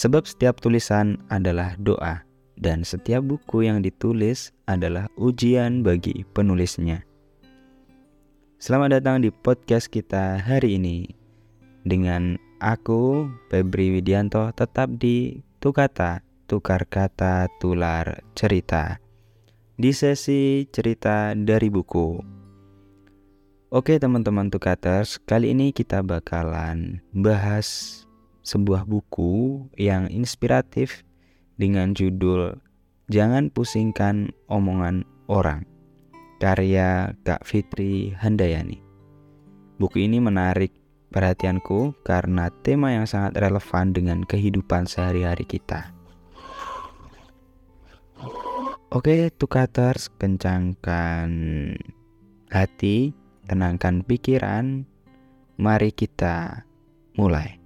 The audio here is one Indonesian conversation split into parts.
Sebab setiap tulisan adalah doa, dan setiap buku yang ditulis adalah ujian bagi penulisnya. Selamat datang di podcast kita hari ini dengan aku Febri Widianto tetap di Tukata, tukar kata, tular cerita. Di sesi cerita dari buku. Oke teman-teman Tukaters, kali ini kita bakalan bahas sebuah buku yang inspiratif dengan judul Jangan Pusingkan Omongan Orang karya Kak Fitri Handayani. Buku ini menarik perhatianku karena tema yang sangat relevan dengan kehidupan sehari-hari kita. Oke, tukaters, kencangkan hati, tenangkan pikiran. Mari kita mulai.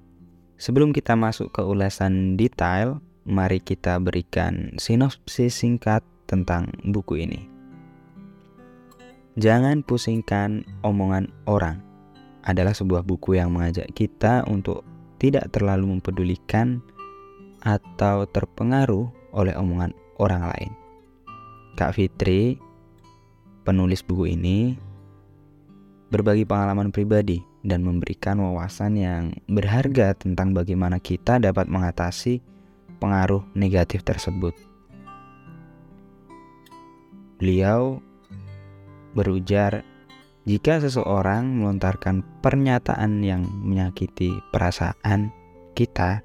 Sebelum kita masuk ke ulasan detail, mari kita berikan sinopsis singkat tentang buku ini. Jangan pusingkan omongan orang adalah sebuah buku yang mengajak kita untuk tidak terlalu mempedulikan atau terpengaruh oleh omongan orang lain. Kak Fitri, penulis buku ini, berbagi pengalaman pribadi dan memberikan wawasan yang berharga tentang bagaimana kita dapat mengatasi pengaruh negatif tersebut. Beliau berujar, jika seseorang melontarkan pernyataan yang menyakiti perasaan kita,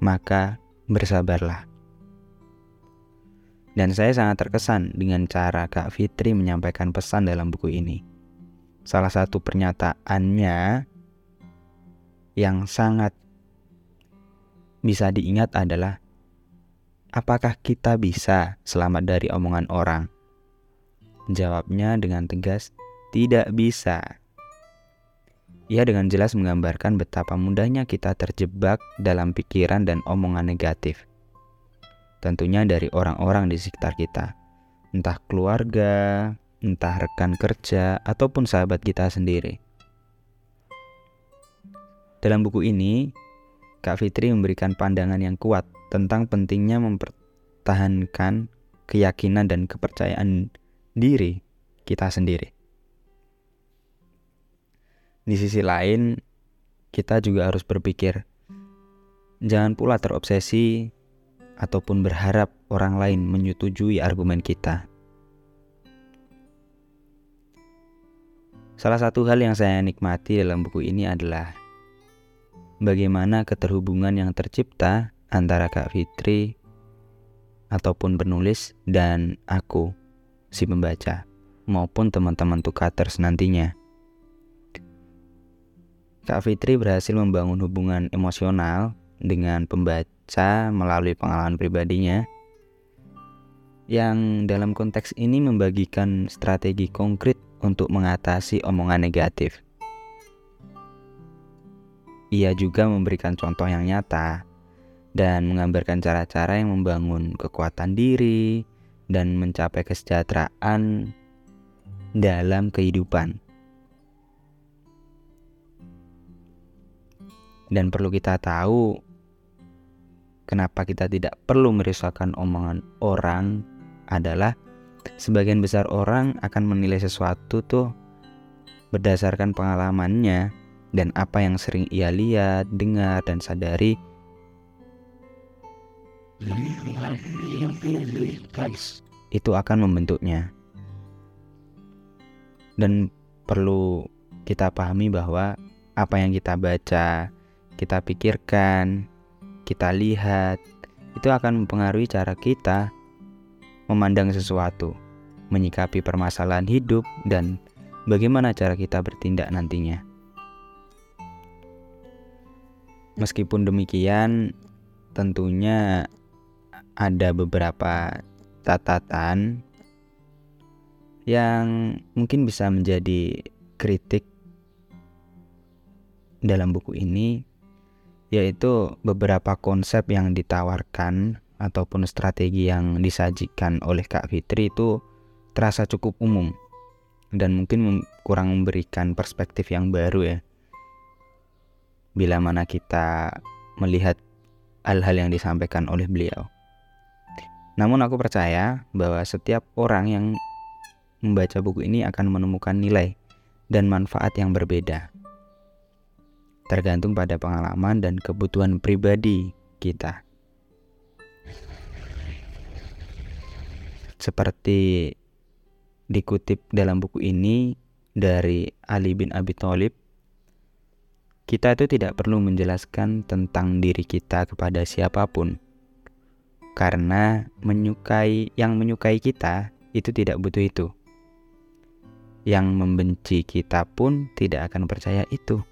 maka bersabarlah. Dan saya sangat terkesan dengan cara Kak Fitri menyampaikan pesan dalam buku ini salah satu pernyataannya yang sangat bisa diingat adalah apakah kita bisa selamat dari omongan orang? Jawabnya dengan tegas, tidak bisa. Ia dengan jelas menggambarkan betapa mudahnya kita terjebak dalam pikiran dan omongan negatif. Tentunya dari orang-orang di sekitar kita, entah keluarga, entah rekan kerja ataupun sahabat kita sendiri. Dalam buku ini, Kak Fitri memberikan pandangan yang kuat tentang pentingnya mempertahankan keyakinan dan kepercayaan diri kita sendiri. Di sisi lain, kita juga harus berpikir, jangan pula terobsesi ataupun berharap orang lain menyetujui argumen kita. Salah satu hal yang saya nikmati dalam buku ini adalah bagaimana keterhubungan yang tercipta antara Kak Fitri ataupun penulis dan aku, si pembaca, maupun teman-teman tukaters nantinya. Kak Fitri berhasil membangun hubungan emosional dengan pembaca melalui pengalaman pribadinya yang dalam konteks ini membagikan strategi konkret untuk mengatasi omongan negatif. Ia juga memberikan contoh yang nyata dan menggambarkan cara-cara yang membangun kekuatan diri dan mencapai kesejahteraan dalam kehidupan. Dan perlu kita tahu kenapa kita tidak perlu merisaukan omongan orang adalah sebagian besar orang akan menilai sesuatu tuh berdasarkan pengalamannya dan apa yang sering ia lihat, dengar, dan sadari. Itu akan membentuknya. Dan perlu kita pahami bahwa apa yang kita baca, kita pikirkan, kita lihat, itu akan mempengaruhi cara kita memandang sesuatu, menyikapi permasalahan hidup, dan bagaimana cara kita bertindak nantinya. Meskipun demikian, tentunya ada beberapa catatan yang mungkin bisa menjadi kritik dalam buku ini, yaitu beberapa konsep yang ditawarkan ataupun strategi yang disajikan oleh Kak Fitri itu terasa cukup umum dan mungkin kurang memberikan perspektif yang baru ya. Bila mana kita melihat hal-hal yang disampaikan oleh beliau. Namun aku percaya bahwa setiap orang yang membaca buku ini akan menemukan nilai dan manfaat yang berbeda. Tergantung pada pengalaman dan kebutuhan pribadi kita. Seperti dikutip dalam buku ini dari Ali bin Abi Thalib, kita itu tidak perlu menjelaskan tentang diri kita kepada siapa pun. Karena menyukai yang menyukai kita itu tidak butuh itu. Yang membenci kita pun tidak akan percaya itu.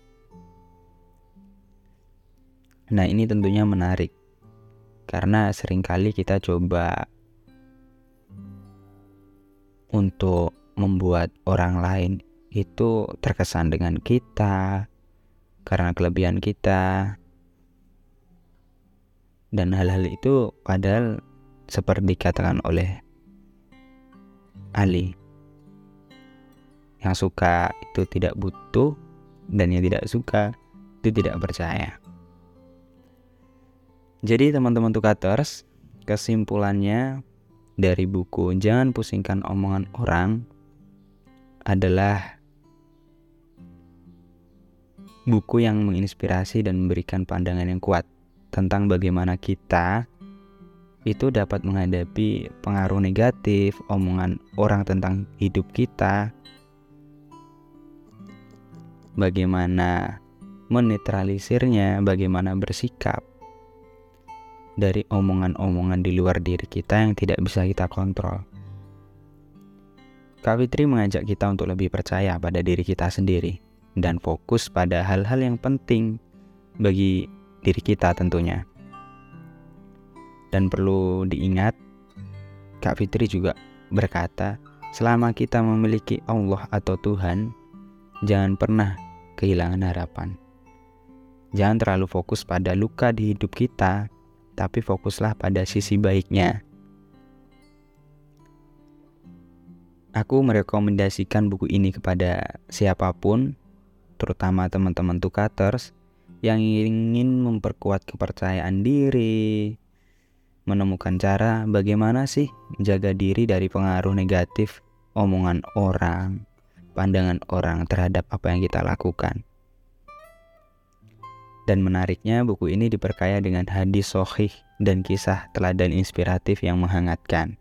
Nah, ini tentunya menarik. Karena sering kali kita coba untuk membuat orang lain itu terkesan dengan kita karena kelebihan kita. Dan hal-hal itu padahal seperti dikatakan oleh Ali yang suka itu tidak butuh dan yang tidak suka itu tidak percaya. Jadi teman-teman tukaters kesimpulannya dari buku Jangan Pusingkan Omongan Orang adalah buku yang menginspirasi dan memberikan pandangan yang kuat tentang bagaimana kita itu dapat menghadapi pengaruh negatif omongan orang tentang hidup kita, bagaimana menetralisirnya, bagaimana bersikap, dari omongan-omongan di luar diri kita yang tidak bisa kita kontrol. Kak Fitri mengajak kita untuk lebih percaya pada diri kita sendiri dan fokus pada hal-hal yang penting bagi diri kita tentunya. Dan perlu diingat, Kak Fitri juga berkata, selama kita memiliki Allah atau Tuhan, jangan pernah kehilangan harapan. Jangan terlalu fokus pada luka di hidup kita tapi fokuslah pada sisi baiknya. Aku merekomendasikan buku ini kepada siapa pun, terutama teman-teman tukaters yang ingin memperkuat kepercayaan diri, menemukan cara bagaimana sih menjaga diri dari pengaruh negatif omongan orang, pandangan orang terhadap apa yang kita lakukan. Dan menariknya buku ini diperkaya dengan hadis sohih dan kisah teladan inspiratif yang menghangatkan.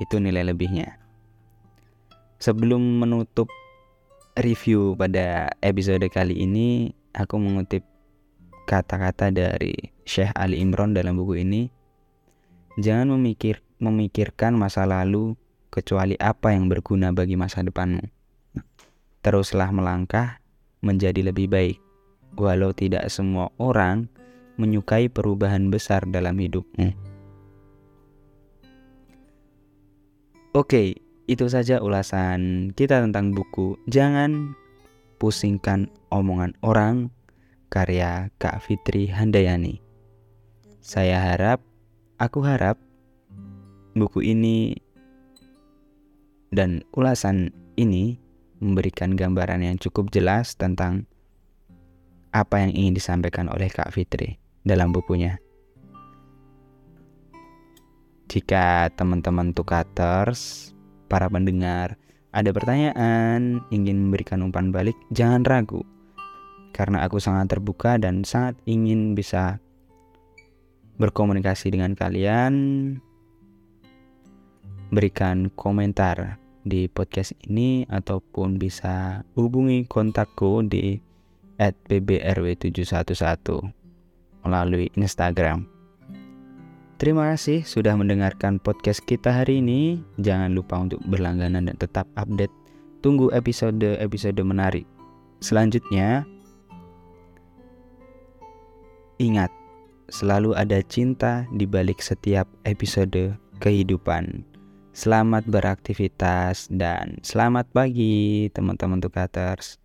Itu nilai lebihnya. Sebelum menutup review pada episode kali ini, aku mengutip kata-kata dari Syekh Ali Imron dalam buku ini. Jangan memikir memikirkan masa lalu kecuali apa yang berguna bagi masa depanmu. Teruslah melangkah menjadi lebih baik walau tidak semua orang menyukai perubahan besar dalam hidupmu. Oke, itu saja ulasan kita tentang buku Jangan Pusingkan Omongan Orang karya Kak Fitri Handayani. Saya harap, aku harap buku ini dan ulasan ini memberikan gambaran yang cukup jelas tentang apa yang ingin disampaikan oleh Kak Fitri dalam bukunya. Jika teman-teman tukaters, para pendengar, ada pertanyaan, ingin memberikan umpan balik, jangan ragu. Karena aku sangat terbuka dan sangat ingin bisa berkomunikasi dengan kalian. Berikan komentar di podcast ini ataupun bisa hubungi kontakku di at pbrw711 melalui Instagram. Terima kasih sudah mendengarkan podcast kita hari ini. Jangan lupa untuk berlangganan dan tetap update. Tunggu episode-episode menarik selanjutnya. Ingat, selalu ada cinta di balik setiap episode kehidupan. Selamat beraktivitas dan selamat pagi teman-teman Tukaters.